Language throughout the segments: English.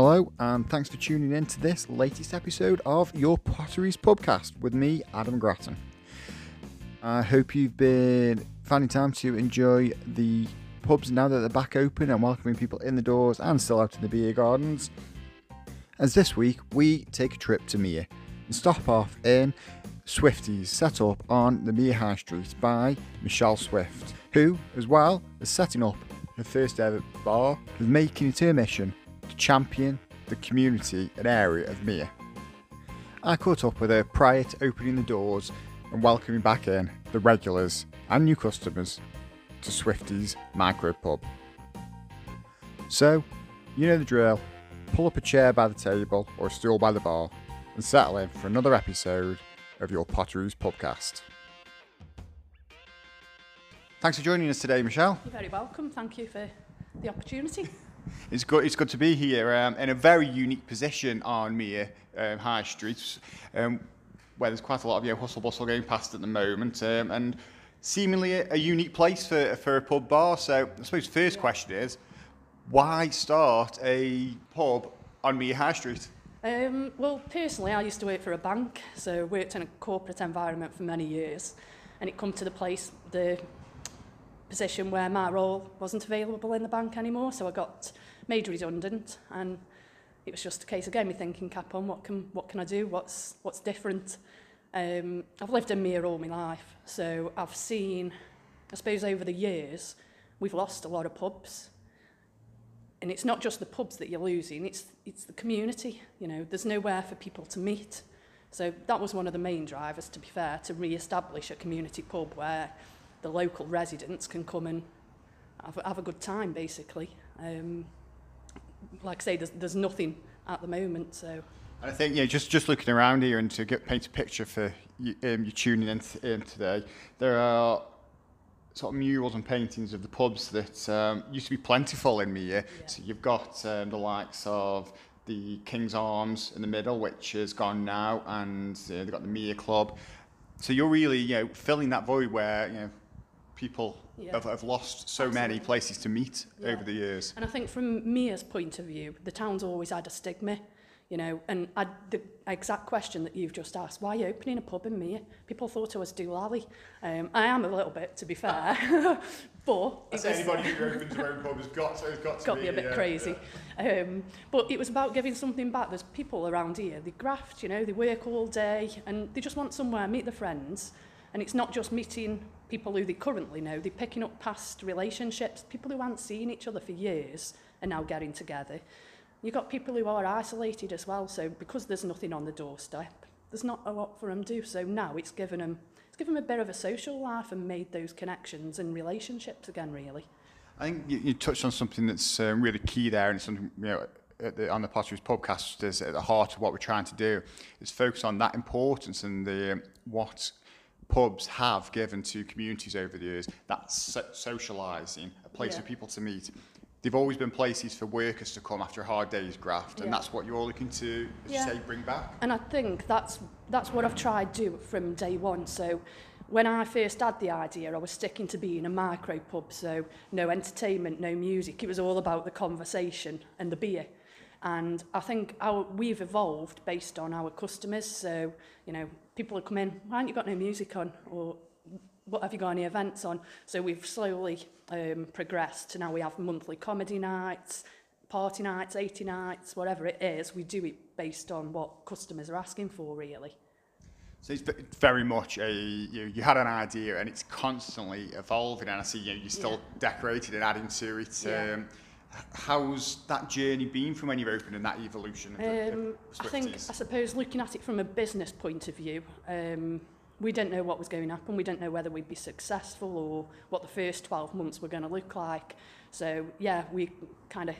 Hello, and thanks for tuning in to this latest episode of Your Potteries Pubcast with me, Adam Grattan. I hope you've been finding time to enjoy the pubs now that they're back open and welcoming people in the doors and still out in the beer gardens. As this week, we take a trip to Meir and stop off in Swifty's set up on the Meir High Street by Michelle Swift, who, as well as setting up her first ever bar, is making it her mission champion the community and area of Meir. I caught up with her prior to opening the doors and welcoming back in the regulars and new customers to Swifty's Micro Pub. So, you know the drill. Pull up a chair by the table or a stool by the bar and settle in for another episode of your Potteries Pubcast. Thanks for joining us today, Michelle. You're very welcome. Thank you for the opportunity. It's good. It's good to be here um, in a very unique position on Meir um, High Street, um, where there's quite a lot of you know, hustle bustle going past at the moment, um, and seemingly a, a unique place for for a pub bar. So I suppose the first question is, why start a pub on Meir High Street? Um, well, personally, I used to work for a bank, so worked in a corporate environment for many years, and it come to the place, the position where my role wasn't available in the bank anymore, so I got made redundant, and it was just a case getting me thinking cap on what can what can I do, what's what's different. Um, I've lived in Meir all my life, so I've seen, I suppose over the years, we've lost a lot of pubs. And it's not just the pubs that you're losing, it's, it's the community. You know, there's nowhere for people to meet. So that was one of the main drivers, to be fair, to re-establish a community pub where the local residents can come and have, have a good time, basically. Um, like I say, there's, there's nothing at the moment, so... I think, yeah, just, just looking around here and to get paint a picture for you, um, you tuning in, in today, there are sort of murals and paintings of the pubs that um, used to be plentiful in Meir. Yeah. So you've got um, the likes of the King's Arms in the middle, which has gone now, and uh, they've got the Meir Club. So you're really, you know, filling that void where, you know, people yeah. have, have lost so Absolutely. many places to meet yeah. over the years. And I think from Meir's point of view, the town's always had a stigma you know, and I, the exact question that you've just asked, why are you opening a pub in Mere? People thought I was doolally. Um, I am a little bit, to be fair, but... Anybody who opens their own pub has got, has got to got be, be a bit yeah, crazy. Yeah. Um, but it was about giving something back. There's people around here, they graft, you know, they work all day, and they just want somewhere, meet their friends, and it's not just meeting people who they currently know, they're picking up past relationships, people who haven't seen each other for years are now getting together. You've got people who are isolated as well, so because there's nothing on the doorstep, there's not a lot for them to do. So now it's given them, it's given them a bit of a social life and made those connections and relationships again, really. I think you, you touched on something that's um, really key there, and something you know the, on the Potteries Pubcast is at the heart of what we're trying to do is focus on that importance and the um, what pubs have given to communities over the years. That's so socialising, a place yeah. for people to meet. They've always been places for workers to come after a hard day's graft, yeah. and that's what you're looking to, as yeah. you say, bring back. And I think that's that's what I've tried to do from day one. So when I first had the idea, I was sticking to being a micro pub, so no entertainment, no music. It was all about the conversation and the beer. And I think our, we've evolved based on our customers. So, you know, people will come in, why haven't you got no music on? Or what have you got any events on? So we've slowly um, progressed to now we have monthly comedy nights, party nights, 80 nights, whatever it is, we do it based on what customers are asking for, really. So it's very much a, you, you had an idea and it's constantly evolving and I see you know, you're still yeah. decorating and adding to it. Yeah. Um, how's that journey been from when you've opened and that evolution? Um, I think, I suppose, looking at it from a business point of view, um, we didn't know what was going to happen. We didn't know whether we'd be successful or what the first 12 months were going to look like. So, yeah, we kind of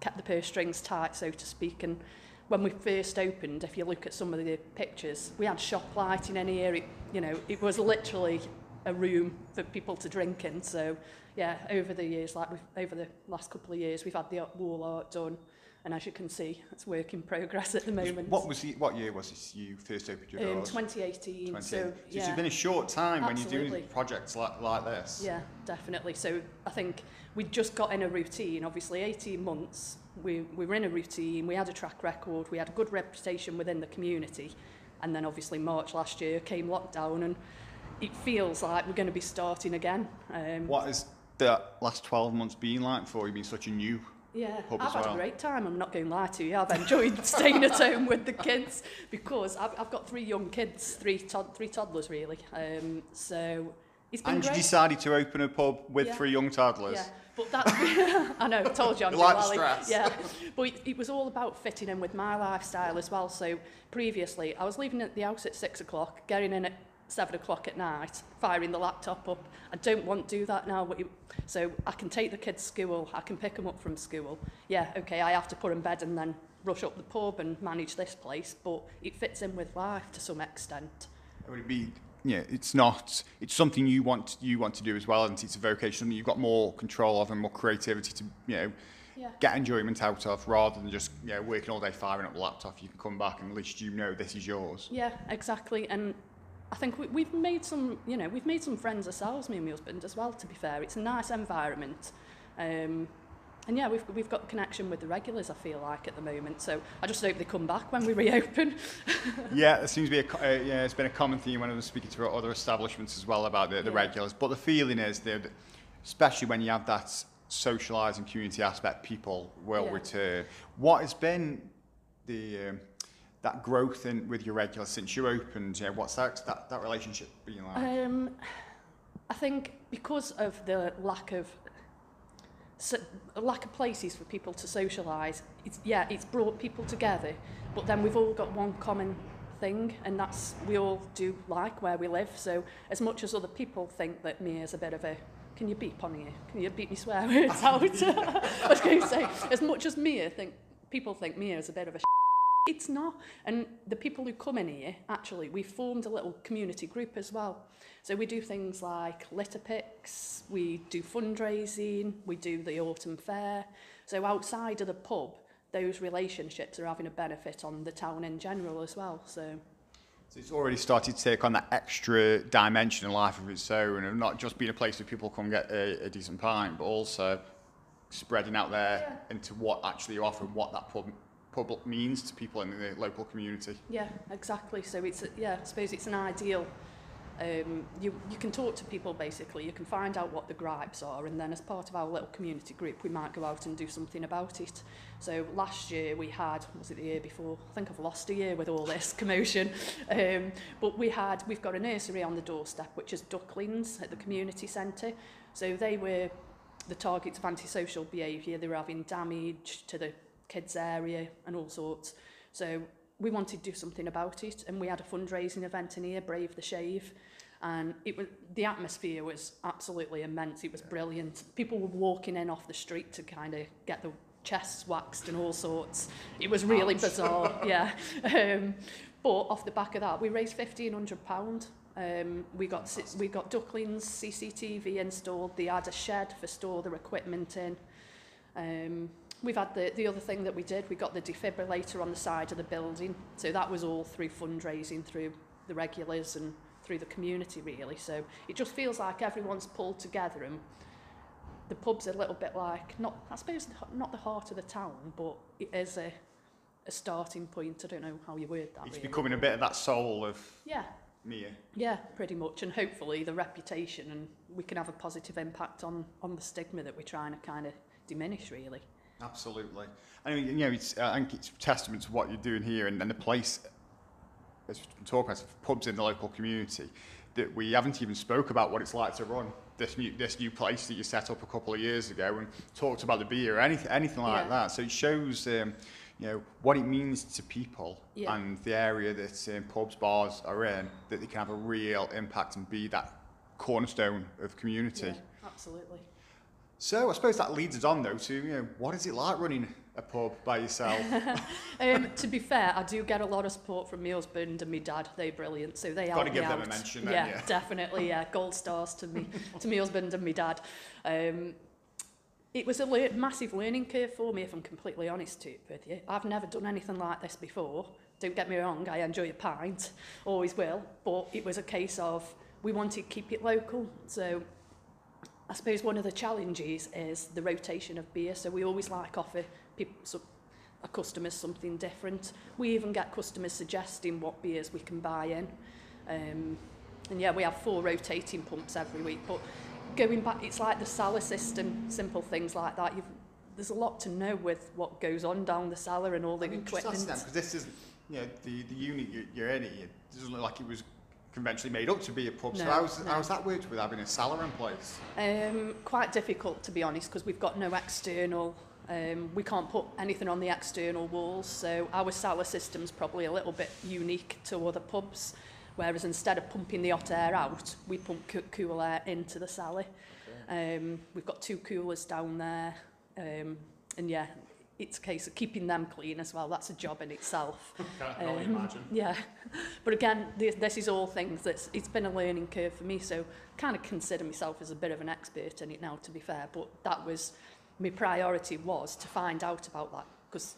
kept the purse strings tight, so to speak. And when we first opened, if you look at some of the pictures, we had shop lighting in here. It, you know, it was literally a room for people to drink in. So yeah, over the years, like we've, over the last couple of years, we've had the wall art done. And as you can see, it's work in progress at the moment. What was the, what year was this you first opened your doors? 2018. 2018. So, yeah. so it's been a short time Absolutely. when you're doing projects like, like this. Yeah, definitely. So I think we just got in a routine. Obviously, 18 months, we, we were in a routine, we had a track record, we had a good reputation within the community. And then obviously March last year came lockdown and it feels like we're going to be starting again. Um, What has the last 12 months been like for you, being such a new Yeah, I've had well? a great time. I'm not going to lie to you. I've enjoyed staying at home with the kids because I've, I've got three young kids, three tod- three toddlers really. Um, so it's been And you decided to open a pub with Yeah. three young toddlers. Yeah, but that's I know, told you I'm like stress. Yeah, but it, it was all about fitting in with my lifestyle as well. So previously, I was leaving at the house at six o'clock, getting in at seven o'clock at night, firing the laptop up. I don't want to do that now. So I can take the kids to school, I can pick them up from school. Yeah, okay, I have to put them in bed and then rush up the pub and manage this place, but it fits in with life to some extent. It Would be, yeah, it's not, it's something you want, you want to do as well, and it's a vocation, something you've got more control of and more creativity to, you know, Yeah. get enjoyment out of, rather than just, you know, working all day firing up the laptop. You can come back and at least you know this is yours. Yeah, exactly. And I think we, we've made some, you know, we've made some friends ourselves, me and my husband as well, to be fair. It's a nice environment. Um, and yeah, we've, we've got connection with the regulars, I feel like, at the moment. So I just hope they come back when we reopen. yeah, there seems to be a, uh, yeah, it's been a common theme when I was speaking to other establishments as well about the, the Yeah. regulars. But the feeling is that, especially when you have that socialising community aspect, people will Yeah. return. What has been the um, that growth in with your regular since you opened? Yeah, what's that that, that relationship been like? Um, I think because of the lack of so, lack of places for people to socialise, it's, yeah, it's brought people together, but then we've all got one common thing, and that's we all do like where we live. So as much as other people think that Meir is a bit of a can you beep on here? Can you beep me swear words out? I was going to say, as much as Meir think people think Meir is a bit of a it's not. And the people who come in here, actually, we formed a little community group as well. So we do things like litter picks, we do fundraising, we do the autumn fair. So outside of the pub, those relationships are having a benefit on the town in general as well. So So it's already started to take on that extra dimension in life of its own, and not just being a place where people come get a, a decent pint, but also spreading out there into what actually you offer and what that pub, pub means to people in the local community. Yeah, exactly. So it's yeah, I suppose it's an ideal. Um, you you can talk to people basically. You can find out what the gripes are, and then as part of our little community group, we might go out and do something about it. So last year we had was it the year before? I think I've lost a year with all this commotion. Um, but we had we've got a nursery on the doorstep, which is Ducklings at the community centre. So they were the targets of antisocial behaviour. They were having damage to the kids area and all sorts. So we wanted to do something about it and we had a fundraising event in here, Brave the Shave. And it was the atmosphere was absolutely immense. It was brilliant. People were walking in off the street to kind of get the chests waxed and all sorts. It was really bizarre, yeah. Um, but off the back of that, we raised fifteen hundred pound. Um, we got we got Ducklings CCTV installed. They had a shed for store their equipment in. Um, we've had the, the other thing that we did, we got the defibrillator on the side of the building. So that was all through fundraising, through the regulars and through the community really. So it just feels like everyone's pulled together and the pub's a little bit like, not I suppose not the heart of the town, but it is a, a starting point. I don't know how you word that It's really. becoming a bit of that soul of Yeah, Meir. yeah, pretty much. And hopefully the reputation and we can have a positive impact on, on the stigma that we're trying to kind of diminish really. Absolutely. I mean, you know, it's, I think it's testament to what you're doing here and, and the place, as we've been talking about, pubs in the local community, that we haven't even spoke about what it's like to run this new this new place that you set up a couple of years ago and talked about the beer or anything anything like Yeah. that. So it shows, um, you know, what it means to people Yeah. and the area that um, pubs, bars are in, that they can have a real impact and be that cornerstone of community. Yeah, absolutely. So I suppose that leads us on though to you know what is it like running a pub by yourself? Um, to be fair, I do get a lot of support from my husband and my dad. They're brilliant, so they Gotta me give out. them a mention then, yeah, yeah. definitely. Yeah, gold stars to me, to my husband and my dad. Um, it was a le- massive learning curve for me, if I'm completely honest to, with you. I've never done anything like this before. Don't get me wrong, I enjoy a pint, always will, but it was a case of we wanted to keep it local. So I suppose one of the challenges is the rotation of beer. So we always like offer people, so, our customers something different. We even get customers suggesting what beers we can buy in. Um, and yeah, we have four rotating pumps every week. But going back, it's like the cellar system, simple things like that. You've, there's a lot to know with what goes on down the cellar and all the I mean, just equipment. because this is, you know, the, the unit you- you're in, it doesn't look like it was conventionally made up to be a pub. No, so how's, no. how's that worked with having a cellar in place? Um, quite difficult, to be honest, because we've got no external Um, we can't put anything on the external walls, so our cellar system's probably a little bit unique to other pubs, whereas instead of pumping the hot air out, we pump co cool air into the cellar. Okay. Um, we've got two coolers down there, um, and yeah, it's a case of keeping them clean as well. That's a job in itself. Can only um, imagine. Yeah, but again, this, this is all things that's it's been a learning curve for me. So kind of consider myself as a bit of an expert in it now, to be fair. But that was my priority was to find out about that because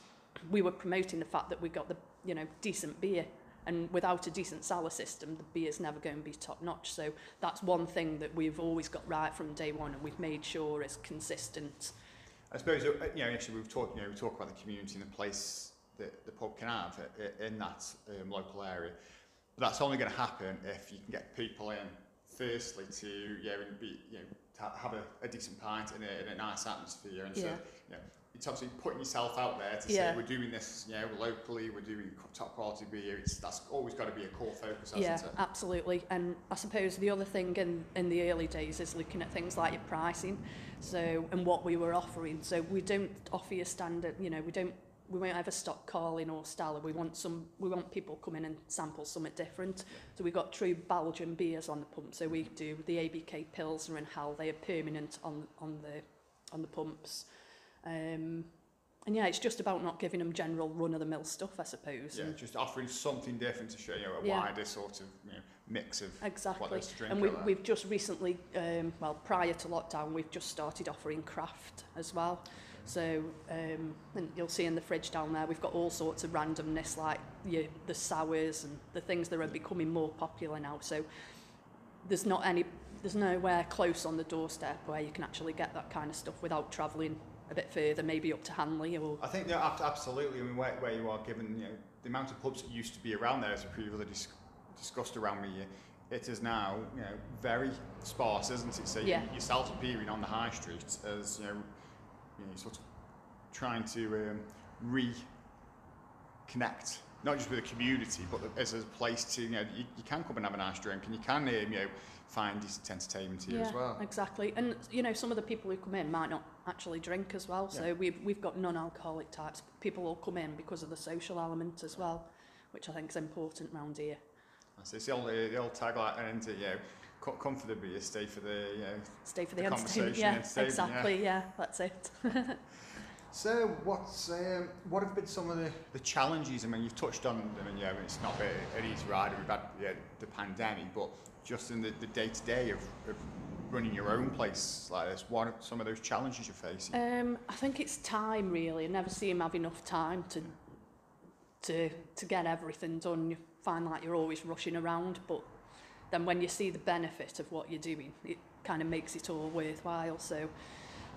we were promoting the fact that we got the you know decent beer. And without a decent cellar system, the beer's never going to be top notch. So that's one thing that we've always got right from day one, and we've made sure is consistent. I suppose, uh, you know, actually we've talked, you know, we talk about the community and the place that the pub can have i- i- in that um, local area. But that's only going to happen if you can get people in, firstly, to, and be, you know, to have a, a decent pint in a, in a nice atmosphere. And so, Yeah. you know, it's obviously putting yourself out there to yeah. say we're doing this, you know, locally, we're doing top quality beer. It's that's always got to be a core focus, hasn't yeah, it? Absolutely. And I suppose the other thing in in the early days is looking at things like your pricing, so and what we were offering. So we don't offer your standard, you know, we don't we won't ever stop calling or Stella. We want some we want people come in and sample something different. So we've got true Belgian beers on the pump. So we do the ABK Pilsner and Hal. They are permanent on on the on the pumps. Um, and yeah, it's just about not giving them general run-of-the-mill stuff, I suppose. Yeah, and- just offering something different to show you know, a Yeah. wider sort of you know, mix of what Exactly. there's to drink. And we, we've just recently, um, well, prior to lockdown, we've just started offering craft as well. So, um, and you'll see in the fridge down there, we've got all sorts of randomness like your, the sours and the things that are becoming more popular now. So, there's not any, there's nowhere close on the doorstep where you can actually get that kind of stuff without travelling a bit further, maybe up to Hanley or I think yeah, absolutely. I mean, where, where you are, given you know the amount of pubs that used to be around there, as previously dis- discussed around Meir, it is now you know very sparse, isn't it? So Yeah. you, yourself appearing on the high street as you know, you know, sort of trying to um, reconnect not just with the community, but as a place to you know you, you can come and have a nice drink, and you can um, you know find entertainment here as well. Exactly. And you know, some of the people who come in might not actually drink as well. So Yeah. we've we've got non-alcoholic types. People will come in because of the social element as well, which I think is important round here. So it's the old, uh, the old tagline, and you know, co- come for the beer, stay for the you know, Stay for the, The conversation, Yeah, entertainment, yeah. exactly. Yeah. that's it. So, what's um, what have been some of the, the challenges? I mean, you've touched on them, and yeah, it's not been an easy ride. We've had yeah, the pandemic, but just in the, the day-to-day of, of running your own place like this, what are some of those challenges you're facing? Um, I think it's time really. I never see him have enough time to to to get everything done. You find like you're always rushing around, but then when you see the benefit of what you're doing, it kind of makes it all worthwhile. So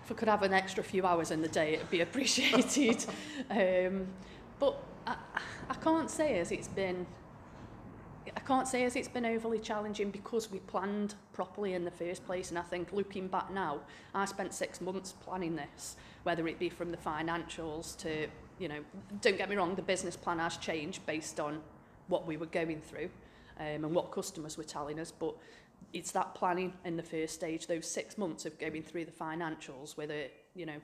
if I could have an extra few hours in the day, it'd be appreciated. um, but I, I can't say as it's been. I can't say as it's been overly challenging because we planned properly in the first place and I think looking back now I spent six months planning this whether it be from the financials to you know don't get me wrong the business plan has changed based on what we were going through um, and what customers were telling us but it's that planning in the first stage those six months of going through the financials with a you know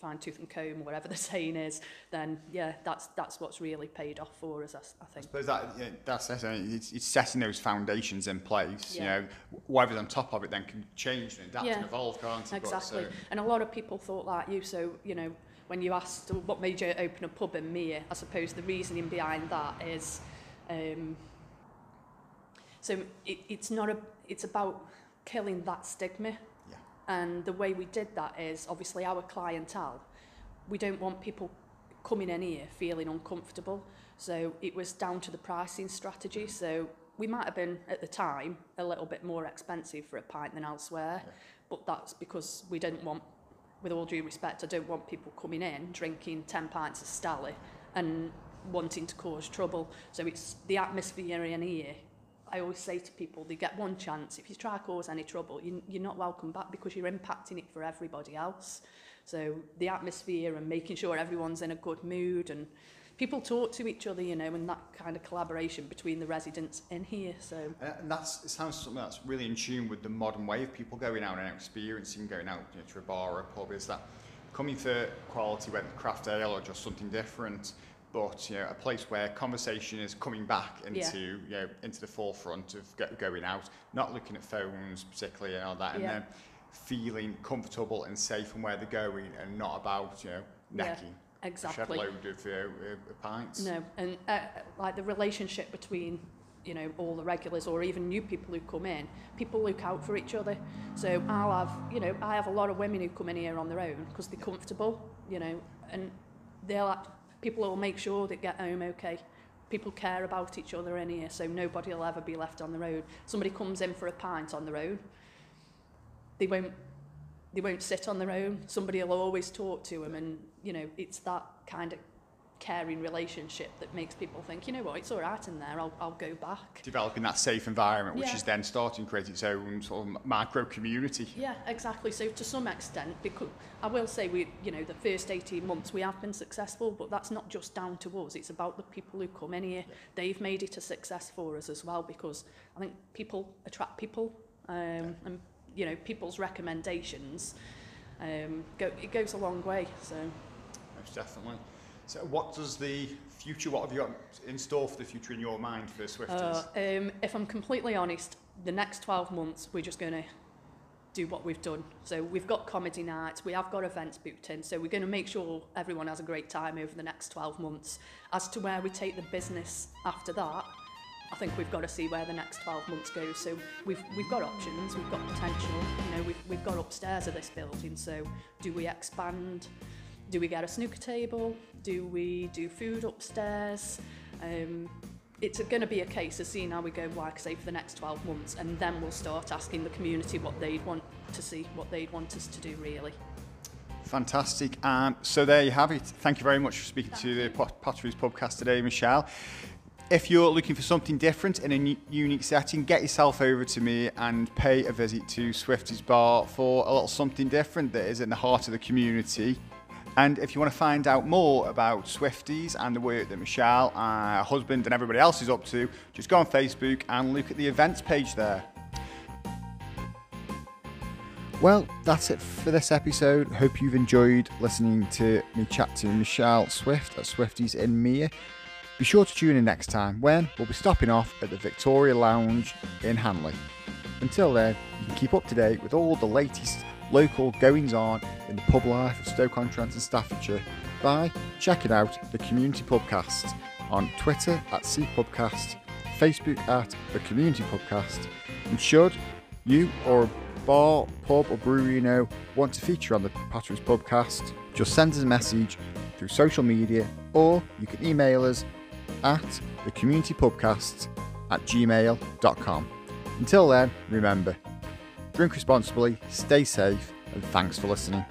fine tooth and comb, whatever the saying is, then yeah, that's that's what's really paid off for us, I think. I suppose that yeah, that's it. It's, it's setting those foundations in place. Yeah. You know, whatever's on top of it then can change and adapt Yeah. and evolve, can't it? But, Exactly. so- And a lot of people thought like you. So, you know, when you asked what made you open a pub in Meir, I suppose the reasoning behind that is, um, so it, it's not a, it's about killing that stigma. And the way we did that is obviously our clientele. We don't want people coming in here feeling uncomfortable. So it was down to the pricing strategy. So we might have been at the time a little bit more expensive for a pint than elsewhere, yeah. but that's because we didn't want, with all due respect, I don't want people coming in drinking 10 pints of Stally and wanting to cause trouble. So it's the atmosphere in here I always say to people, they get one chance. If you try to cause any trouble, you, you're not welcome back because you're impacting it for everybody else. So the atmosphere and making sure everyone's in a good mood and people talk to each other, you know, and that kind of collaboration between the residents in here. So uh, and that's it sounds something that's really in tune with the modern way of people going out and experiencing, going out you know, to a bar or a pub. Is that coming for quality, whether craft ale or just something different? But you know, a place where conversation is coming back into yeah. you know into the forefront of get, going out, not looking at phones particularly and all that, and yeah. then feeling comfortable and safe from where they're going, and not about you know necking. Yeah. Exactly. A load of uh, pints. No, and uh, like the relationship between you know all the regulars or even new people who come in people look out for each other so i'll have you know i have a lot of women who come in here on their own because they're comfortable you know and they'll people will make sure they get home okay. People care about each other in here, so nobody will ever be left on the road. Somebody comes in for a pint on the road, they won't they won't sit on their own. Somebody will always talk to them, and you know it's that kind of caring relationship that makes people think, you know what, it's all right in there, I'll, I'll go back. Developing that safe environment, which yeah. is then starting to create its own sort of micro community. Yeah, exactly. So to some extent, because I will say we, you know, the first 18 months we have been successful, but that's not just down to us. It's about the people who come in here. Yeah. They've made it a success for us as well because I think people attract people, um, yeah. and you know, people's recommendations. Um, go, it goes a long way. So. Most definitely. So what does the future, what have you got in store for the future in your mind for Swifty's? Uh, um, if I'm completely honest, the next 12 months, we're just going to do what we've done. So we've got comedy nights, we have got events booked in, so we're going to make sure everyone has a great time over the next 12 months. As to where we take the business after that, I think we've got to see where the next 12 months goes. So we've we've got options, we've got potential. You know, we've we've got upstairs of this building. So do we expand? Do we get a snooker table? Do we do food upstairs? Um, it's going to be a case of seeing how we go, like I say, for the next 12 months, and then we'll start asking the community what they'd want to see, what they'd want us to do, really. Fantastic. Um, so there you have it. Thank you very much for speaking Thank to you. the Potteries Pubcast today, Michelle. If you're looking for something different in a unique setting, get yourself over to Meir and pay a visit to Swifty's Bar for a little something different that is in the heart of the community. And if you want to find out more about Swifty's and the work that Michelle, her husband, and everybody else is up to, just go on Facebook and look at the events page there. Well, that's it for this episode. Hope you've enjoyed listening to me chat to Michelle Swift at Swifty's in Meir. Be sure to tune in next time when we'll be stopping off at the Victoria Lounge in Hanley. Until then, you can keep up to date with all the latest local goings on in the pub life of Stoke-on-Trent and Staffordshire by checking out the Community Pubcast on Twitter at CPubcast, Facebook at the Community Pubcast, and should you or a bar, pub, or brewery you know want to feature on the Potteries Pubcast, just send us a message through social media or you can email us at the Community Pubcast at gmail.com. Until then, remember, drink responsibly, stay safe, and thanks for listening.